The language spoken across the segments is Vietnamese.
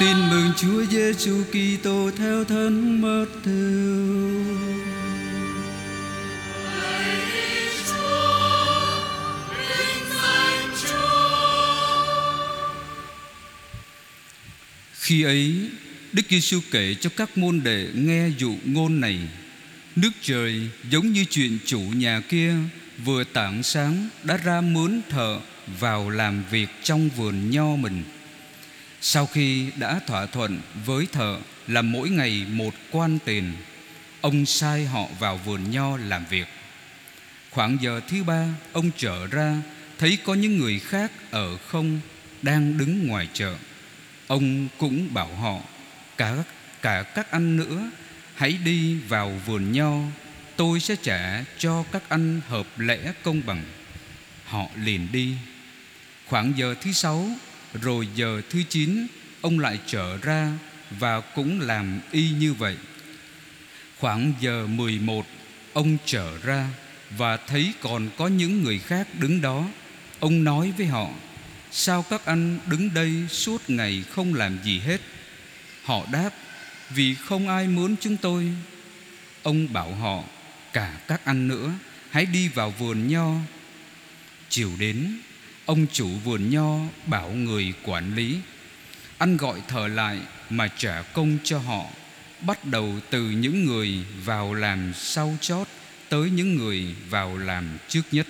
Tin mừng Chúa Giêsu Kitô theo thân mất thương. Khi ấy, Đức Giêsu kể cho các môn đệ nghe dụ ngôn này. Nước trời giống như chuyện chủ nhà kia vừa tảng sáng đã ra mướn thợ vào làm việc trong vườn nho mình. Sau khi đã thỏa thuận với thợ là mỗi ngày một quan tiền, ông sai họ vào vườn nho làm việc. Khoảng giờ thứ ba, ông trở ra thấy có những người khác ở không đang đứng ngoài chợ. Ông cũng bảo họ cả cả các anh nữa hãy đi vào vườn nho tôi sẽ trả cho các anh hợp lẽ công bằng họ liền đi khoảng giờ thứ sáu rồi giờ thứ chín, ông lại trở ra và cũng làm y như vậy. Khoảng giờ mười một, ông trở ra và thấy còn có những người khác đứng đó. Ông nói với họ, sao các anh đứng đây suốt ngày không làm gì hết? Họ đáp, vì không ai muốn chúng tôi. Ông bảo họ, cả các anh nữa, hãy đi vào vườn nho. Chiều đến ông chủ vườn nho bảo người quản lý anh gọi thờ lại mà trả công cho họ bắt đầu từ những người vào làm sau chót tới những người vào làm trước nhất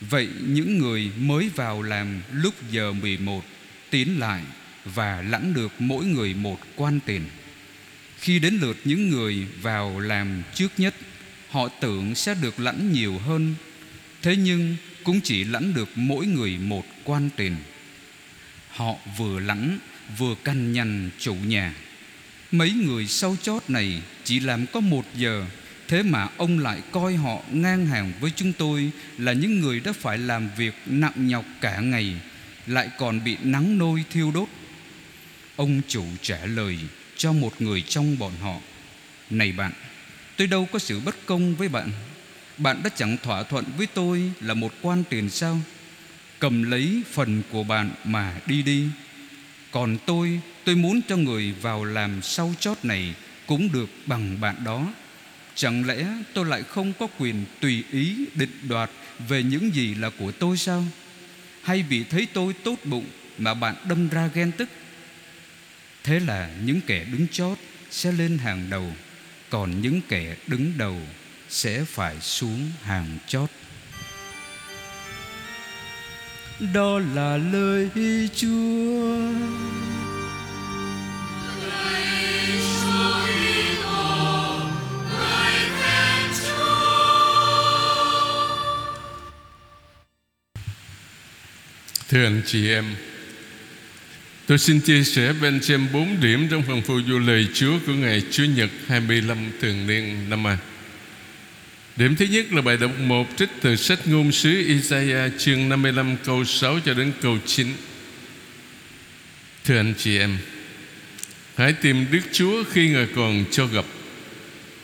Vậy những người mới vào làm lúc giờ 11 tiến lại và lãnh được mỗi người một quan tiền. Khi đến lượt những người vào làm trước nhất, họ tưởng sẽ được lãnh nhiều hơn, thế nhưng cũng chỉ lãnh được mỗi người một quan tiền. Họ vừa lãnh vừa cằn nhằn chủ nhà. Mấy người sau chót này chỉ làm có một giờ, Thế mà ông lại coi họ ngang hàng với chúng tôi Là những người đã phải làm việc nặng nhọc cả ngày, Lại còn bị nắng nôi thiêu đốt Ông chủ trả lời cho một người trong bọn họ, Này bạn, Tôi đâu có sự bất công với bạn bạn đã chẳng thỏa thuận với tôi là một quan tiền sao? Cầm lấy phần của bạn mà đi đi. Còn tôi Tôi muốn cho người vào làm sau chót này Cũng được bằng bạn đó. Chẳng lẽ tôi lại không có quyền tùy ý định đoạt Về những gì là của tôi sao? Hay vì thấy tôi tốt bụng Mà bạn đâm ra ghen tức? Thế là những kẻ đứng chót Sẽ lên hàng đầu, Còn những kẻ đứng đầu sẽ phải xuống hàng chót Đó là lời Chúa Thưa anh chị em, Tôi xin chia sẻ bên trên bốn điểm trong phần phụ du lời Chúa của ngày Chúa Nhật 25 thường niên năm A. Điểm thứ nhất là bài đọc 1 trích từ sách ngôn sứ Isaiah chương 55 câu 6 cho đến câu 9. Thưa anh chị em, hãy tìm Đức Chúa khi Ngài còn cho gặp,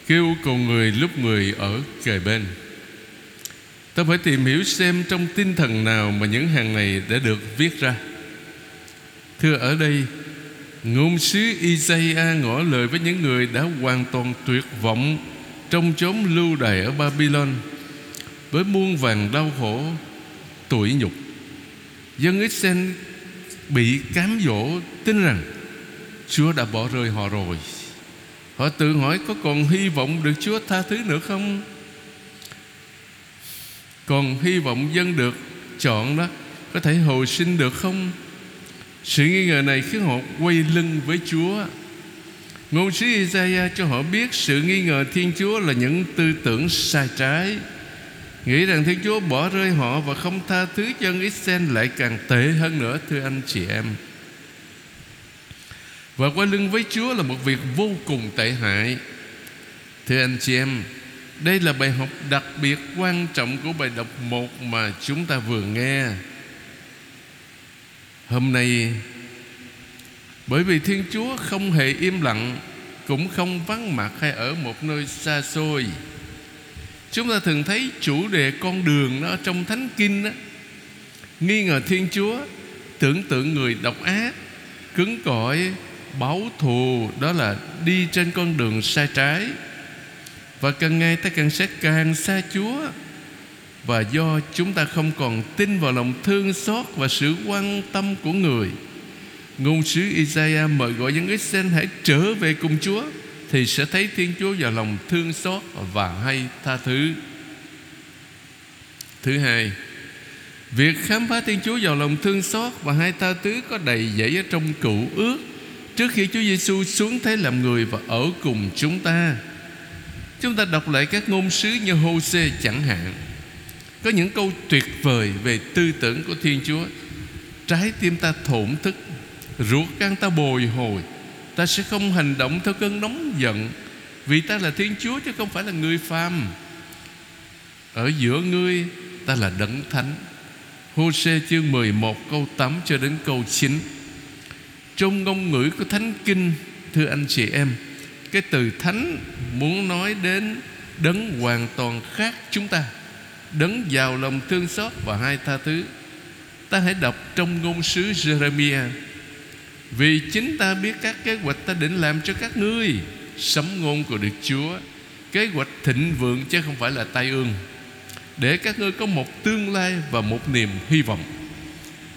kêu cầu người lúc người ở kề bên. Ta phải tìm hiểu xem trong tinh thần nào mà những hàng này đã được viết ra. Thưa ở đây, ngôn sứ Isaiah ngỏ lời với những người đã hoàn toàn tuyệt vọng trong chốn lưu đày ở Babylon với muôn vàng đau khổ, tuổi nhục. Dân Israel bị cám dỗ tin rằng Chúa đã bỏ rơi họ rồi. Họ tự hỏi có còn hy vọng được Chúa tha thứ nữa không? Còn hy vọng dân được chọn đó Có thể hồi sinh được không Sự nghi ngờ này khiến họ quay lưng với Chúa Ngôn sứ Isaiah cho họ biết Sự nghi ngờ Thiên Chúa là những tư tưởng sai trái. Nghĩ rằng Thiên Chúa bỏ rơi họ Và không tha thứ cho dân Israel Lại càng tệ hơn nữa, thưa anh chị em. Và quay lưng với Chúa là một việc vô cùng tệ hại. Thưa anh chị em, đây là bài học đặc biệt quan trọng của bài đọc một mà chúng ta vừa nghe. Hôm nay bởi vì Thiên Chúa không hề im lặng, Cũng không vắng mặt hay ở một nơi xa xôi. Chúng ta thường thấy chủ đề con đường đó trong Thánh Kinh đó Nghi ngờ Thiên Chúa, Tưởng tượng người độc ác, cứng cỏi, báo thù, đó là đi trên con đường sai trái. Và càng ngày ta càng sẽ càng xa Chúa. Và do chúng ta không còn tin vào lòng thương xót và sự quan tâm của người ngôn sứ Isaiah mời gọi những Israel hãy trở về cùng Chúa thì sẽ thấy Thiên Chúa vào lòng thương xót và hay tha thứ. Thứ hai, việc khám phá Thiên Chúa vào lòng thương xót và hay tha thứ có đầy dẫy ở trong cựu ước trước khi Chúa Giêsu xuống thế làm người và ở cùng chúng ta. Chúng ta đọc lại các ngôn sứ như Hô-xê chẳng hạn Có những câu tuyệt vời về tư tưởng của Thiên Chúa Trái tim ta thổn thức Ruột gan ta bồi hồi. Ta sẽ không hành động theo cơn nóng giận, Vì ta là Thiên Chúa chứ không phải là người phàm. Ở giữa ngươi, ta là đấng thánh. Hô-xê chương 11 câu 8 cho đến câu 9 Trong ngôn ngữ của Thánh Kinh, Thưa anh chị em, cái từ thánh muốn nói đến đấng hoàn toàn khác chúng ta. Đấng giàu lòng thương xót và hai tha thứ. Ta hãy đọc trong ngôn sứ Jeremiah vì chính ta biết các kế hoạch ta định làm cho các ngươi Sấm ngôn của Đức Chúa. Kế hoạch thịnh vượng chứ không phải là tai ương. Để các ngươi có một tương lai và một niềm hy vọng.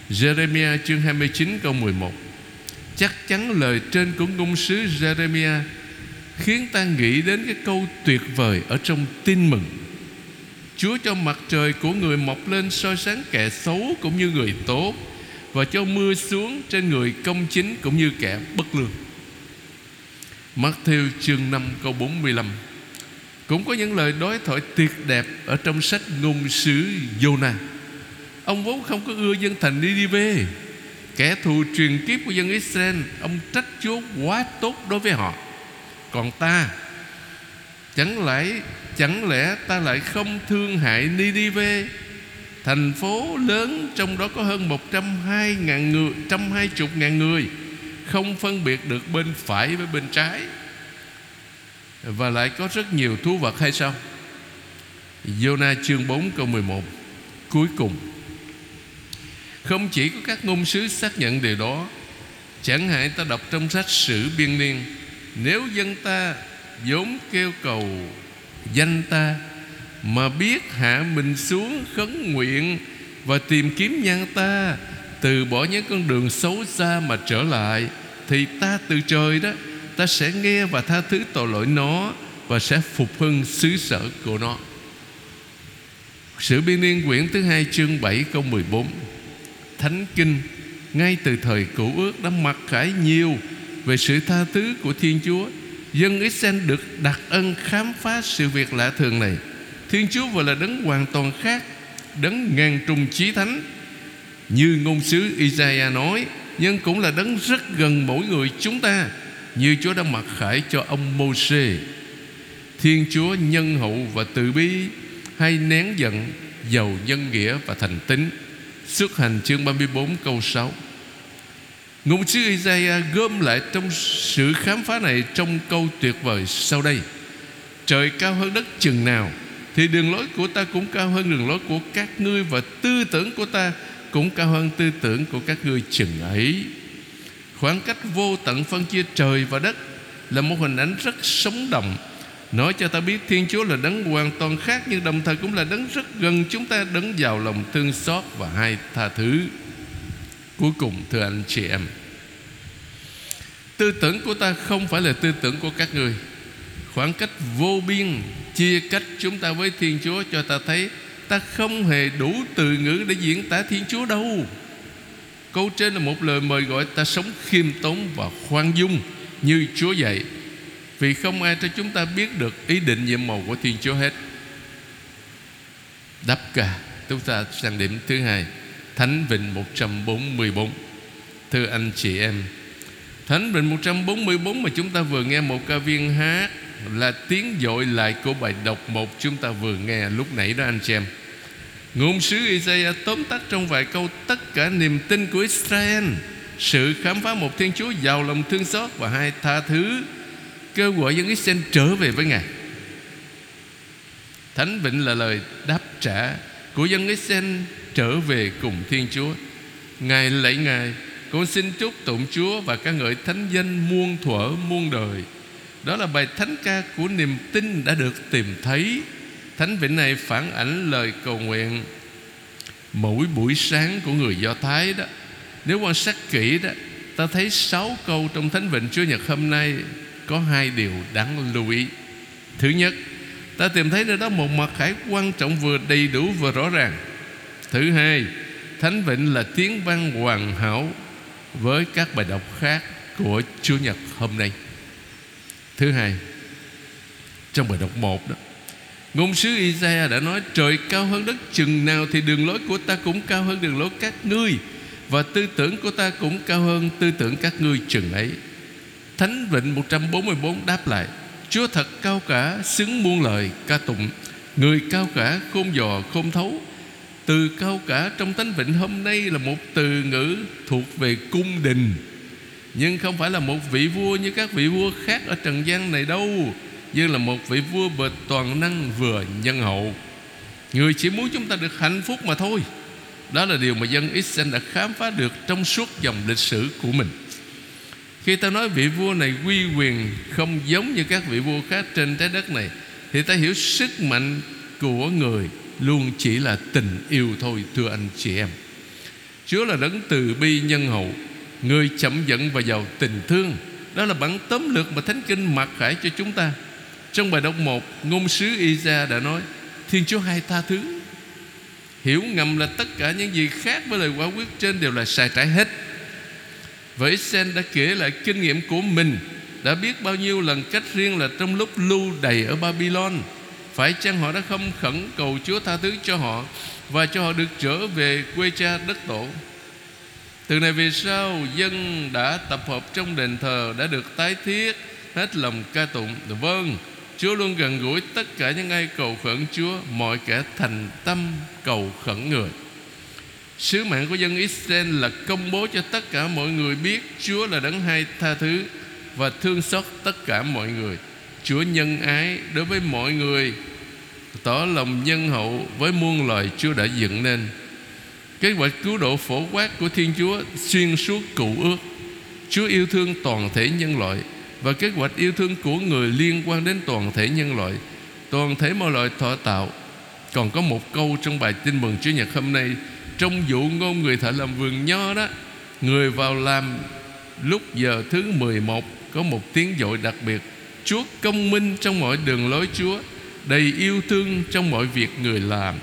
Jeremiah chương 29 câu 11 Chắc chắn lời trên của ngôn sứ Jeremiah khiến ta nghĩ đến cái câu tuyệt vời ở trong tin mừng. Chúa cho mặt trời của người mọc lên soi sáng kẻ xấu cũng như người tốt và cho mưa xuống trên người công chính cũng như kẻ bất lương. Matthew chương 5 câu 45 cũng có những lời đối thoại tuyệt đẹp ở trong sách ngôn sứ Jonah. Ông vốn không có ưa dân thành đi đi về Kẻ thù truyền kiếp của dân Israel, Ông trách Chúa quá tốt đối với họ còn ta, chẳng lẽ chẳng lẽ ta lại không thương hại Ninive thành phố lớn trong đó có hơn 120 ngàn người, 120 ngàn người không phân biệt được bên phải với bên trái và lại có rất nhiều thú vật hay sao? Jonah chương 4 câu 11 Cuối cùng Không chỉ có các ngôn sứ xác nhận điều đó Chẳng hạn ta đọc trong sách sử biên niên nếu dân ta vốn kêu cầu danh ta mà biết hạ mình xuống khấn nguyện Và tìm kiếm nhân ta. Từ bỏ những con đường xấu xa mà trở lại, Thì ta từ trời đó, Ta sẽ nghe và tha thứ tội lỗi nó Và sẽ phục hưng xứ sở của nó. Sử biên niên quyển thứ hai chương 7 câu 14 Thánh Kinh, Ngay từ thời cũ ước đã mặc khải nhiều về sự tha thứ của Thiên Chúa, Dân Israel được đặc ân khám phá sự việc lạ thường này. Thiên Chúa vừa là đấng hoàn toàn khác Đấng ngàn trùng chí thánh. Như ngôn sứ Isaiah nói Nhưng cũng là đấng rất gần mỗi người chúng ta Như Chúa đã mặc khải cho ông Mô-xê Thiên Chúa nhân hậu và từ bi Hay nén giận Giàu nhân nghĩa và thành tín, Xuất hành chương 34 câu 6 Ngôn sứ Isaiah gom lại trong sự khám phá này trong câu tuyệt vời sau đây. Trời cao hơn đất chừng nào thì đường lối của ta cũng cao hơn đường lối của các ngươi Và tư tưởng của ta cũng cao hơn tư tưởng của các ngươi chừng ấy. Khoảng cách vô tận phân chia trời và đất Là một hình ảnh rất sống động, Nói cho ta biết Thiên Chúa là đấng hoàn toàn khác Nhưng đồng thời cũng là đấng rất gần chúng ta, Đấng giàu lòng, thương xót và hai tha thứ. Cuối cùng, thưa anh chị em, Tư tưởng của ta không phải là tư tưởng của các người Khoảng cách vô biên, Chia cách chúng ta với Thiên Chúa Cho ta thấy Ta không hề đủ từ ngữ để diễn tả Thiên Chúa đâu. Câu trên là một lời mời gọi ta sống khiêm tốn và khoan dung Như Chúa dạy. Vì không ai cho chúng ta biết được ý định, nhiệm màu của Thiên Chúa hết. Đắp cả Chúng ta sang điểm thứ hai. Thánh Vịnh 144 Thưa anh chị em, Thánh Vịnh 144 mà chúng ta vừa nghe một ca viên hát là tiếng dội lại của bài đọc một chúng ta vừa nghe lúc nãy đó anh chị em. Ngôn sứ Isaiah tóm tắt trong vài câu tất cả niềm tin của Israel. Sự khám phá một Thiên Chúa giàu lòng thương xót và hai tha thứ. Kêu gọi dân Israel trở về với Ngài. Thánh Vịnh là lời đáp trả của dân Israel trở về cùng Thiên Chúa. Ngài lạy Ngài, Con xin chúc tụng Chúa và ca ngợi thánh danh muôn thuở muôn đời. Đó là bài thánh ca của niềm tin đã được tìm thấy. Thánh vịnh này phản ảnh lời cầu nguyện. Mỗi buổi sáng của người Do Thái đó, Nếu quan sát kỹ đó, Ta thấy sáu câu trong Thánh Vịnh Chúa Nhật hôm nay Có hai điều đáng lưu ý. Thứ nhất, Ta tìm thấy nơi đó một mặt khải quan trọng vừa đầy đủ vừa rõ ràng. Thứ hai, Thánh Vịnh là tiếng văn hoàn hảo Với các bài đọc khác Của Chúa Nhật hôm nay. Thứ hai, Trong bài đọc một đó, Ngôn sứ Isaiah đã nói, Trời cao hơn đất, chừng nào Thì đường lối của ta cũng cao hơn đường lối các ngươi, Và tư tưởng của ta cũng cao hơn Tư tưởng các ngươi. Chừng ấy, Thánh Vịnh 144 đáp lại, Chúa thật cao cả, Xứng muôn lời, ca tụng. Người cao cả, khôn dò, khôn thấu. Từ cao cả trong Thánh Vịnh hôm nay Là một từ ngữ thuộc về cung đình. Nhưng không phải là một vị vua Như các vị vua khác ở trần gian này đâu, như là một vị vua bệt toàn năng vừa nhân hậu. Người chỉ muốn chúng ta được hạnh phúc mà thôi. Đó là điều mà dân Israel đã khám phá được Trong suốt dòng lịch sử của mình. Khi ta nói vị vua này quy quyền Không giống như các vị vua khác trên trái đất này, Thì ta hiểu sức mạnh của người Luôn chỉ là tình yêu thôi, Thưa anh chị em. Chúa là đấng từ bi nhân hậu. Người chậm giận và giàu tình thương. Đó là bản tóm lược mà Thánh Kinh mặc khải cho chúng ta. Trong bài đọc 1 Ngôn sứ Isa đã nói, Thiên Chúa hay tha thứ. Hiểu ngầm là tất cả những gì khác với lời quả quyết trên đều là sai trái hết. Và Israel đã kể lại kinh nghiệm của mình, Đã biết bao nhiêu lần cách riêng là trong lúc lưu đầy ở Babylon. Phải chăng họ đã không khẩn cầu Chúa tha thứ cho họ Và cho họ được trở về quê cha đất tổ? Từ này về sau, Dân đã tập hợp trong đền thờ Đã được tái thiết, Hết lòng ca tụng. Vâng Chúa luôn gần gũi tất cả những ai cầu khẩn Chúa, Mọi kẻ thành tâm cầu khẩn người. Sứ mạng của dân Israel là công bố cho tất cả mọi người biết Chúa là đấng hay tha thứ Và thương xót tất cả mọi người. Chúa nhân ái đối với mọi người, Tỏ lòng nhân hậu với muôn loài Chúa đã dựng nên. Kế hoạch cứu độ phổ quát của Thiên Chúa Xuyên suốt Cựu ước. Chúa yêu thương toàn thể nhân loại và kế hoạch yêu thương của người liên quan đến toàn thể nhân loại. Toàn thể mọi loài thọ tạo. Còn có một câu trong bài tin mừng Chúa Nhật hôm nay, trong vụ ngôn người thợ làm vườn nho đó, người vào làm lúc giờ thứ 11 có một tiếng dội đặc biệt. Chúa công minh trong mọi đường lối Chúa, đầy yêu thương trong mọi việc người làm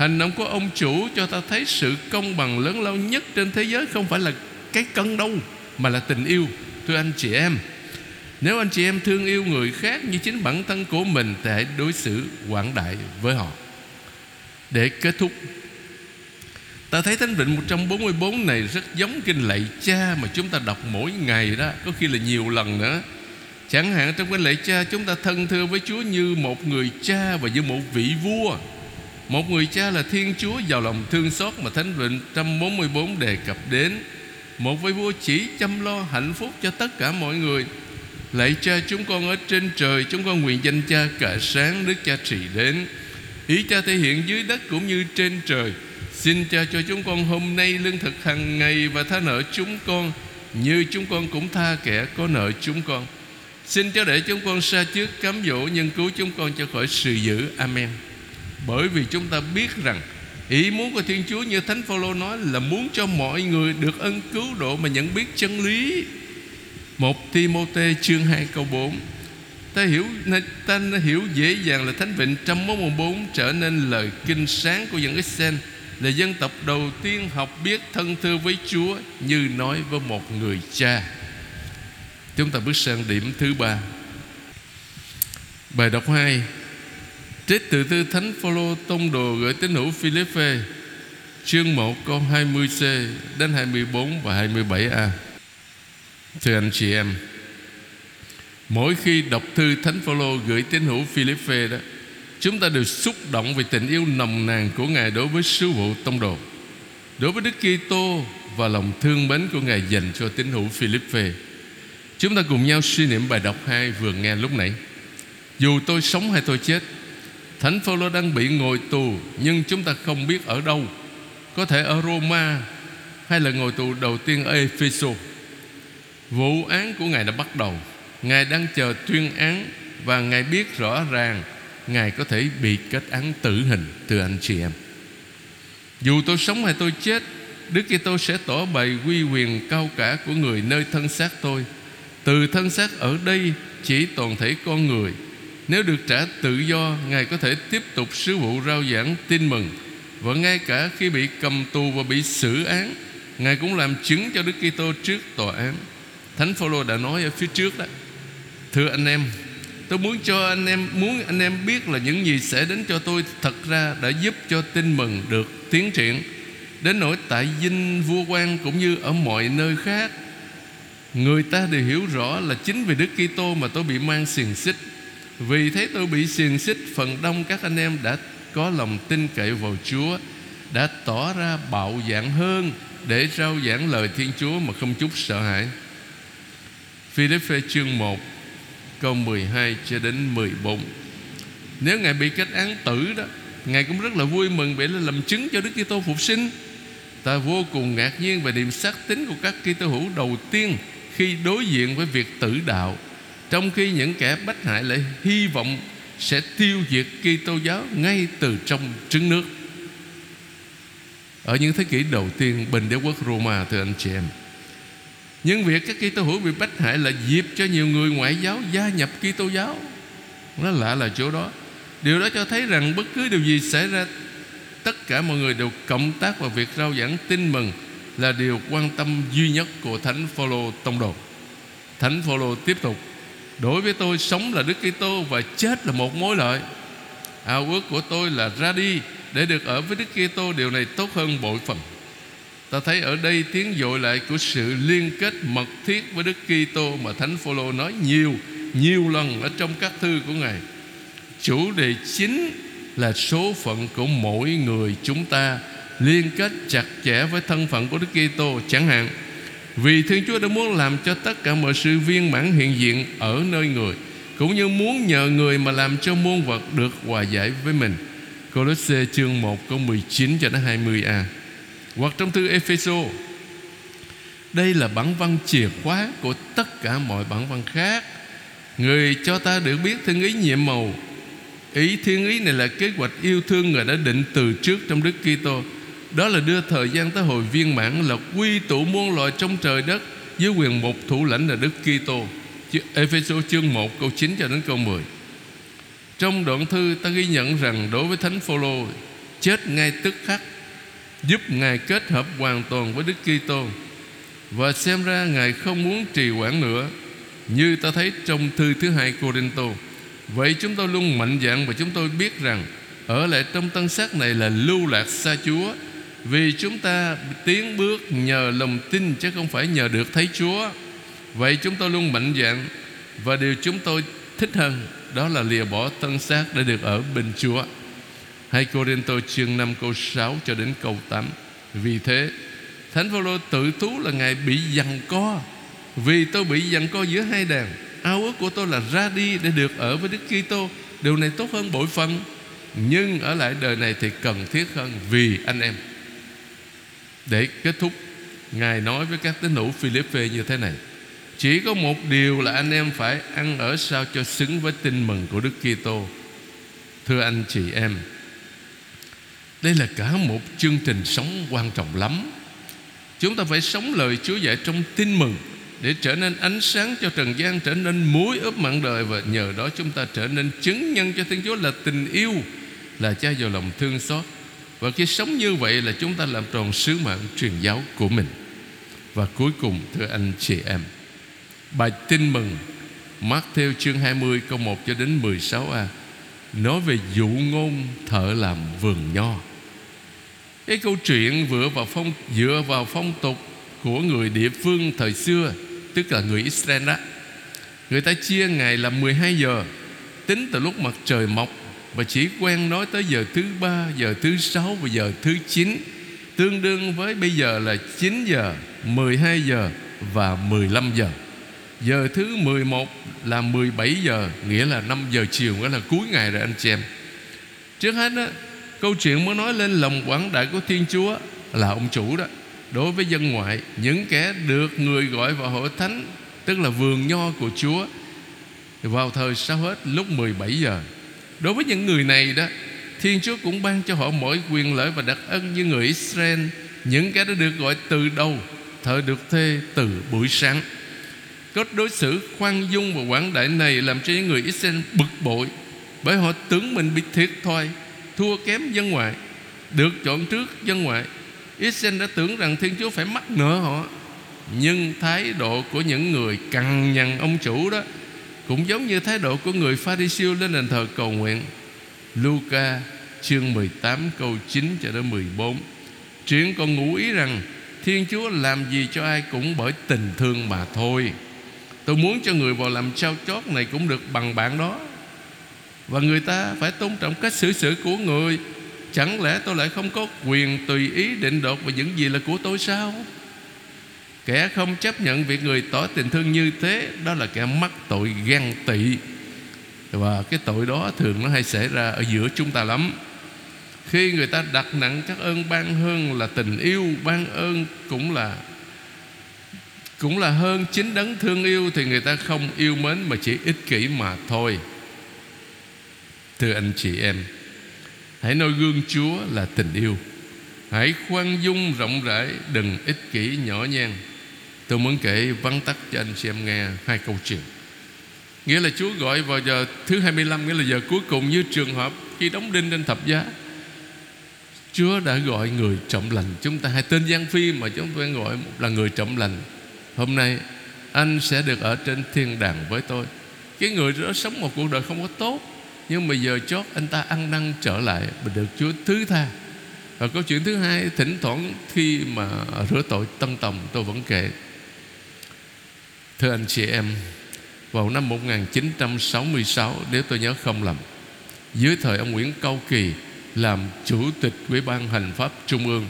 hành động của ông chủ cho ta thấy sự công bằng lớn lao nhất trên thế giới không phải là cái cân đâu, mà là tình yêu. Thưa anh chị em, nếu anh chị em thương yêu người khác như chính bản thân của mình, Thì hãy đối xử quảng đại với họ. Để kết thúc, Ta thấy Thánh Vịnh 144 này rất giống kinh lạy cha Mà chúng ta đọc mỗi ngày đó, Có khi là nhiều lần nữa. Chẳng hạn trong kinh lạy cha, Chúng ta thân thưa với Chúa như một người cha Và như một vị vua. Một người cha là Thiên Chúa Giàu lòng thương xót mà Thánh Vịnh 144 đề cập đến. Một vị vua chỉ chăm lo hạnh phúc cho tất cả mọi người. Lạy cha, chúng con ở trên trời, Chúng con nguyện danh cha cả sáng, Đức cha trị đến. Ý cha thể hiện dưới đất cũng như trên trời. Xin cha cho chúng con hôm nay lương thực hàng ngày Và tha nợ chúng con, Như chúng con cũng tha kẻ có nợ chúng con. Xin cho để chúng con xa trước cám dỗ, Nhưng cứu chúng con cho khỏi sự dữ. Amen. Bởi vì chúng ta biết rằng Ý muốn của Thiên Chúa như Thánh Phaolô nói Là muốn cho mọi người được ân cứu độ Mà nhận biết chân lý một Timote chương 2 câu 4 Ta hiểu ta hiểu dễ dàng là Thánh Vịnh trăm môn bốn trở nên lời kinh sáng của dân Israel, là dân tộc đầu tiên học biết thân thư với Chúa như nói với một người cha. Chúng ta bước sang điểm thứ ba. Bài đọc 2 Trích từ thư Thánh Phaolô tông đồ gửi tín hữu Philippe chương 1 câu 20c đến 24 và 27a. Thưa anh chị em, Mỗi khi đọc thư Thánh Phaolô gửi tín hữu Philippe đó, Chúng ta đều xúc động về tình yêu nồng nàn của Ngài đối với sứ vụ tông đồ, Đối với Đức Kitô và lòng thương mến của Ngài dành cho tín hữu Philippe Chúng ta cùng nhau suy niệm bài đọc 2 vừa nghe lúc nãy Dù tôi sống hay tôi chết Thánh Phaolô đang bị ngồi tù, Nhưng chúng ta không biết ở đâu. Có thể ở Roma, Hay là ngồi tù đầu tiên ở Epheso Vụ án của Ngài đã bắt đầu. Ngài đang chờ tuyên án Và Ngài biết rõ ràng Ngài có thể bị kết án tử hình Từ anh chị em. Dù tôi sống hay tôi chết, Đức Kitô sẽ tỏ bày quy quyền cao cả của người nơi thân xác tôi. Từ thân xác ở đây chỉ toàn thể con người nếu được trả tự do, Ngài có thể tiếp tục sứ vụ rao giảng tin mừng. Và ngay cả khi bị cầm tù và bị xử án, Ngài cũng làm chứng cho Đức Kitô trước tòa án. Thánh Phaolô đã nói ở phía trước đó, Thưa anh em, Tôi muốn cho anh em, Muốn anh em biết là những gì sẽ đến cho tôi Thật ra đã giúp cho tin mừng được tiến triển. Đến nỗi tại dinh vua quan Cũng như ở mọi nơi khác, Người ta đều hiểu rõ là chính vì Đức Kitô mà tôi bị mang xiềng xích. Vì thấy tôi bị xiềng xích, Phần đông các anh em đã có lòng tin cậy vào Chúa, Đã tỏ ra bạo dạn hơn Để rao giảng lời Thiên Chúa Mà không chút sợ hãi. Philippe chương 1 Câu 12 cho đến 14 Nếu Ngài bị kết án tử đó, Ngài cũng rất là vui mừng vì là làm chứng cho Đức Kitô phục sinh. Ta vô cùng ngạc nhiên về điểm xác tính của các Kitô hữu đầu tiên khi đối diện với việc tử đạo trong khi những kẻ bách hại lại hy vọng sẽ tiêu diệt Kitô giáo ngay từ trong trứng nước. Ở những thế kỷ đầu tiên bình đế quốc Roma, thưa anh chị em nhưng việc các Kitô hữu bị bách hại là dịp cho nhiều người ngoại giáo gia nhập Kitô giáo. Nó lạ là chỗ đó. Điều đó cho thấy rằng bất cứ điều gì xảy ra, tất cả mọi người đều cộng tác vào việc rao giảng tin mừng là điều quan tâm duy nhất của Thánh Phaolô tông đồ. Thánh Phaolô tiếp tục: Đối với tôi, sống là Đức Kitô và chết là một mối lợi. Ao ước của tôi là ra đi để được ở với Đức Kitô, điều này tốt hơn bội phần. Ta thấy ở đây tiếng dội lại của sự liên kết mật thiết với Đức Kitô mà Thánh Phaolô nói nhiều nhiều lần ở trong các thư của Ngài. Chủ đề chính là số phận của mỗi người chúng ta liên kết chặt chẽ với thân phận của Đức Kitô, chẳng hạn vì Thiên Chúa đã muốn làm cho tất cả mọi sự viên mãn hiện diện ở nơi người, cũng như muốn nhờ người mà làm cho muôn vật được hòa giải với mình. Colosse chương 1 câu 19 cho đến 20a. Hoặc trong thư Epheso, đây là bản văn chìa khóa của tất cả mọi bản văn khác. Người cho ta được biết thiên ý nhiệm màu Ý thiên ý này là kế hoạch yêu thương Người đã định từ trước trong Đức Kitô đó là đưa thời gian tới hồi viên mãn Là quy tụ muôn loài trong trời đất Dưới quyền một thủ lãnh là Đức Kitô. Ephesos chương 1 câu 9 cho đến câu 10 Trong đoạn thư, ta ghi nhận rằng Đối với Thánh Phaolô, Chết ngay tức khắc, Giúp Ngài kết hợp hoàn toàn với Đức Kitô. Và xem ra Ngài không muốn trì hoãn nữa, Như ta thấy trong thư thứ hai Corinto. Vậy chúng tôi luôn mạnh dạn Và chúng tôi biết rằng Ở lại trong tân xác này là lưu lạc xa Chúa vì chúng ta tiến bước nhờ lòng tin Chứ không phải nhờ được thấy Chúa. Vậy chúng tôi luôn mạnh dạn. Và điều chúng tôi thích hơn, Đó là lìa bỏ thân xác để được ở bên Chúa. Hai Cô-rin-tô chương 5 câu 6 cho đến câu 8 Vì thế, Thánh Phaolô tự thú là Ngài bị giằng co. Vì tôi bị giằng co giữa hai đàn, Ao ước của tôi là ra đi để được ở với Đức Kitô. Điều này tốt hơn bội phần Nhưng ở lại đời này thì cần thiết hơn Vì anh em để kết thúc, Ngài nói với các tín hữu Philippe như thế này. Chỉ có một điều là anh em phải ăn ở sao cho xứng với tin mừng của Đức Kitô. Thưa anh chị em, Đây là cả một chương trình sống quan trọng lắm. Chúng ta phải sống lời Chúa dạy trong tin mừng Để trở nên ánh sáng cho trần gian, Trở nên muối ướp mạng đời Và nhờ đó chúng ta trở nên chứng nhân cho Thiên Chúa là tình yêu, Là cha giàu lòng thương xót và khi sống như vậy là chúng ta làm tròn sứ mạng truyền giáo của mình. Và cuối cùng thưa anh chị em Bài tin mừng Mát theo chương 20 câu 1 cho đến 16a Nói về dụ ngôn thợ làm vườn nho. Cái câu chuyện vừa vào phong, dựa vào phong tục của người địa phương thời xưa Tức là người Israel đó. Người ta chia ngày là 12 giờ Tính từ lúc mặt trời mọc và chỉ quen nói tới giờ thứ ba, Giờ thứ sáu và giờ thứ chín. Tương đương với bây giờ là 9 giờ 12 giờ và 15 giờ. Giờ thứ 11 là 17 giờ, Nghĩa là 5 giờ chiều, Nghĩa là cuối ngày rồi anh chị em. Trước hết đó Câu chuyện mới nói lên lòng quảng đại của Thiên Chúa Là ông chủ đó. Đối với dân ngoại, những kẻ được người gọi vào hội thánh, tức là vườn nho của Chúa, vào thời sau hết, lúc 17 giờ đối với những người này đó, Thiên Chúa cũng ban cho họ mỗi quyền lợi và đặc ân như người Israel. Những cái đã được gọi từ đầu thợ được thuê từ buổi sáng. Cách đối xử khoan dung và quảng đại này Làm cho những người Israel bực bội, Bởi họ tưởng mình bị thiệt thòi, Thua kém dân ngoại, Được chọn trước dân ngoại. Israel đã tưởng rằng Thiên Chúa phải mắc nợ họ. Nhưng thái độ của những người cằn nhằn ông chủ đó cũng giống như thái độ của người pha siêu lên đền thờ cầu nguyện. Luca chương 18 câu 9 cho đến 14 Chuyện còn ngụ ý rằng Thiên Chúa làm gì cho ai cũng bởi tình thương mà thôi. Tôi muốn cho người vào làm sao chót này cũng được bằng bạn đó. Và người ta phải tôn trọng cách xử sự của người. Chẳng lẽ tôi lại không có quyền tùy ý định đoạt về những gì là của tôi sao? Kẻ không chấp nhận việc người tỏ tình thương như thế, Đó là kẻ mắc tội ghen tị. Và cái tội đó thường nó hay xảy ra ở giữa chúng ta lắm. Khi người ta đặt nặng các ơn ban hơn là tình yêu, Ban ơn cũng là cũng là hơn chính đấng thương yêu, thì người ta không yêu mến mà chỉ ích kỷ mà thôi. Thưa anh chị em, hãy noi gương chúa là tình yêu. Hãy khoan dung rộng rãi, đừng ích kỷ nhỏ nhen tôi muốn kể vắn tắt cho anh chị em nghe hai câu chuyện. Nghĩa là Chúa gọi vào giờ thứ 25 Nghĩa là giờ cuối cùng như trường hợp Khi đóng đinh trên thập giá. Chúa đã gọi người trọng lành. Chúng ta hay tên Giang Phi mà chúng ta gọi là người trọng lành. Hôm nay, anh sẽ được ở trên thiên đàng với tôi. Cái người đó sống một cuộc đời không có tốt, Nhưng mà giờ chót anh ta ăn năn trở lại Và được Chúa thứ tha. Và câu chuyện thứ hai, Thỉnh thoảng khi mà rửa tội tân tòng, tôi vẫn kể. Thưa anh chị em, Vào năm 1966 Nếu tôi nhớ không lầm, Dưới thời ông Nguyễn Cao Kỳ Làm chủ tịch Ủy ban Hành pháp Trung ương,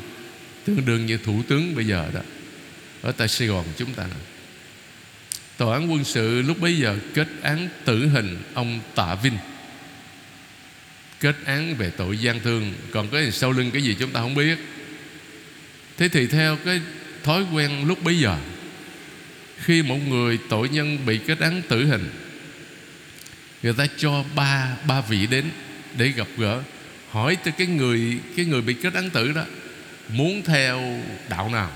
Tương đương như thủ tướng bây giờ đó, ở tại Sài Gòn chúng ta. Tòa án quân sự lúc bấy giờ kết án tử hình ông Tạ Vinh. Kết án về tội gian thương. Còn cái sau lưng cái gì chúng ta không biết. Thế thì theo cái thói quen lúc bấy giờ khi một người tội nhân bị kết án tử hình, Người ta cho ba ba vị đến Để gặp gỡ, Hỏi cho cái người cái người bị kết án tử đó, Muốn theo đạo nào?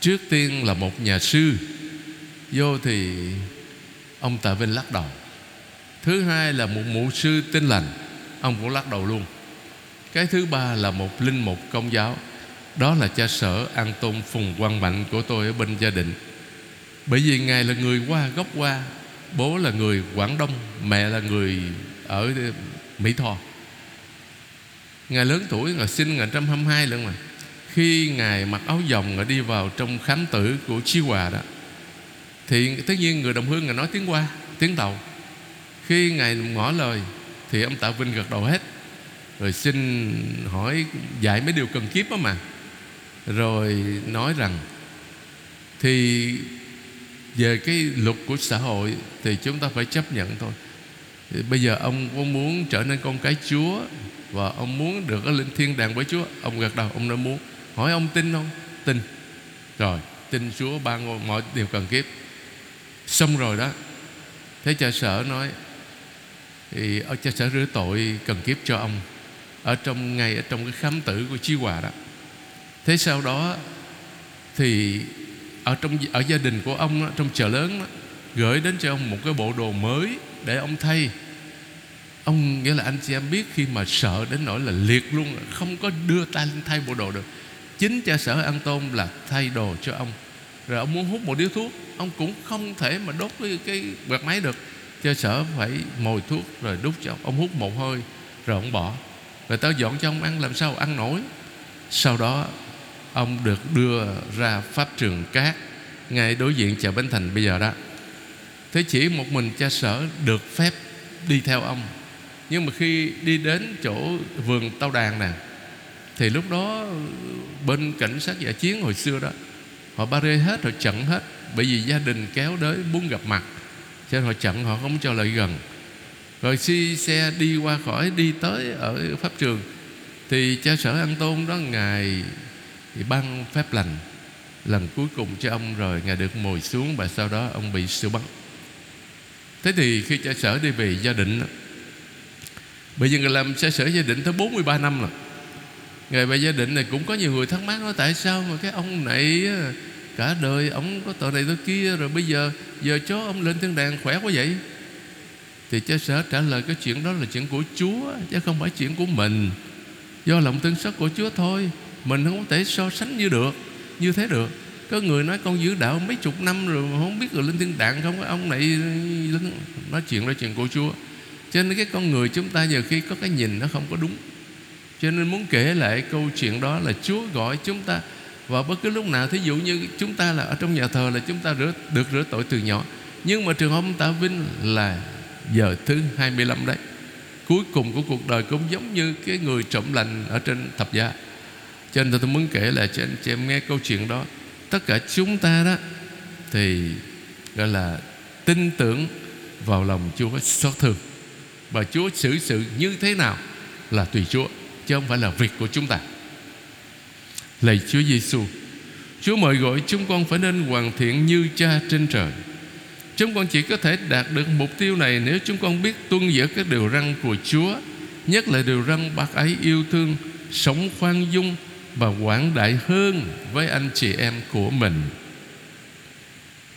Trước tiên là một nhà sư. Vô thì Ông Tạ Vinh lắc đầu. Thứ hai là một mụ sư tinh lành, Ông cũng lắc đầu luôn. Cái thứ ba là một linh mục công giáo, Đó là cha sở An Tôn Phùng Quang Mạnh Của tôi ở bên gia đình. Bởi vì Ngài là người qua gốc qua, Bố là người Quảng Đông, Mẹ là người ở ờ, Mỹ Tho. Ngài lớn tuổi, Ngài sinh 1922 lần mà. Khi ngài mặc áo dòng đi vào trong khám tử của Chi Hòa đó, thì tất nhiên người đồng hương ngài nói tiếng qua tiếng tàu. Khi ngài ngỏ lời, thì ông tạ vinh gật đầu hết, rồi xin hỏi dạy mấy điều cần kiếp đó mà. Rồi nói rằng, thì về cái luật của xã hội thì chúng ta phải chấp nhận thôi. Thì bây giờ ông có muốn trở nên con cái Chúa và ông muốn được ở lên thiên đàng với Chúa? Ông gật đầu, ông nói muốn. Hỏi ông tin không? Tin. Rồi, tin Chúa ban mọi điều cần kiếp. Xong rồi đó thế cha sở nói, thì ở cha sở rửa tội cần kiếp cho ông. Ở trong, ngay ở trong cái khám tử của Chí Hòa đó. Thế sau đó thì ở trong ở gia đình của ông trong chợ lớn gửi đến cho ông một cái bộ đồ mới để ông thay. Ông nghĩa là anh chị em biết khi mà sợ đến nỗi là liệt luôn không có đưa tay lên thay bộ đồ được. Chính cha sở an tôn là thay đồ cho ông. Rồi ông muốn hút một điếu thuốc ông cũng không thể mà đốt cái, cái quạt máy được. Cha sở phải mồi thuốc rồi đút cho ông ông hút một hơi rồi ông bỏ. Rồi tao dọn cho ông ăn làm sao? Ăn nổi. Sau đó ông được đưa ra pháp trường cát ngay đối diện chợ bến thành bây giờ đó. Thế chỉ một mình cha sở được phép đi theo ông. Nhưng mà khi đi đến chỗ vườn tao đàn nè, thì lúc đó bên cảnh sát giả chiến hồi xưa đó, họ ba rê hết, họ chặn hết. Bởi vì gia đình kéo đến muốn gặp mặt, cho nên họ chặn họ không cho lại gần. Rồi khi xe đi qua khỏi, đi tới ở pháp trường, thì cha sở an tôn đó ngài thì ban phép lành, lần cuối cùng cho ông rồi ngài được ngồi xuống và sau đó ông bị sự bắn. Thế thì khi cha sở đi về gia đình bây giờ ngài làm cha sở gia đình tới 43 năm rồi, ngài về gia đình này cũng có nhiều người thắc mắc nói, tại sao mà cái ông này cả đời ông có tội này tội kia, rồi bây giờ giờ chó ông lên thiên đàng khỏe quá vậy? Thì cha sở trả lời, cái chuyện đó là chuyện của Chúa, chứ không phải chuyện của mình. Do lòng thương xót của Chúa thôi mình không thể so sánh như được như thế được. Có người nói con giữ đạo mấy chục năm rồi mà không biết rồi lên thiên đàng không? Ông này nói chuyện nói chuyện của Chúa. Cho nên cái con người chúng ta nhiều khi có cái nhìn nó không có đúng. Cho nên muốn kể lại câu chuyện đó là Chúa gọi chúng ta và bất cứ lúc nào. Thí dụ như chúng ta là ở trong nhà thờ là chúng ta rửa, được rửa tội từ nhỏ. Nhưng mà trường hợp ông Tạ Vinh là giờ thứ 25 đấy. Cuối cùng của cuộc đời cũng giống như cái người trộm lành ở trên thập giá. Cho nên tôi muốn kể lại cho anh chị em nghe câu chuyện đó. Tất cả chúng ta đó Thì, gọi là, tin tưởng vào lòng Chúa xót thương. Và Chúa xử sự như thế nào là tùy Chúa, Chứ không phải là việc của chúng ta. Lạy Chúa Giêsu Chúa mời gọi chúng con phải nên hoàn thiện như cha trên trời. Chúng con chỉ có thể đạt được mục tiêu này Nếu chúng con biết tuân giữ các điều răn của Chúa, Nhất là điều răn bác ấy yêu thương, Sống khoan dung và quảng đại hơn Với anh chị em của mình.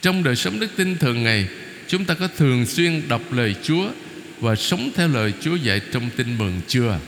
Trong đời sống đức tin thường ngày, Chúng ta có thường xuyên đọc lời Chúa Và sống theo lời Chúa dạy trong tin mừng chưa?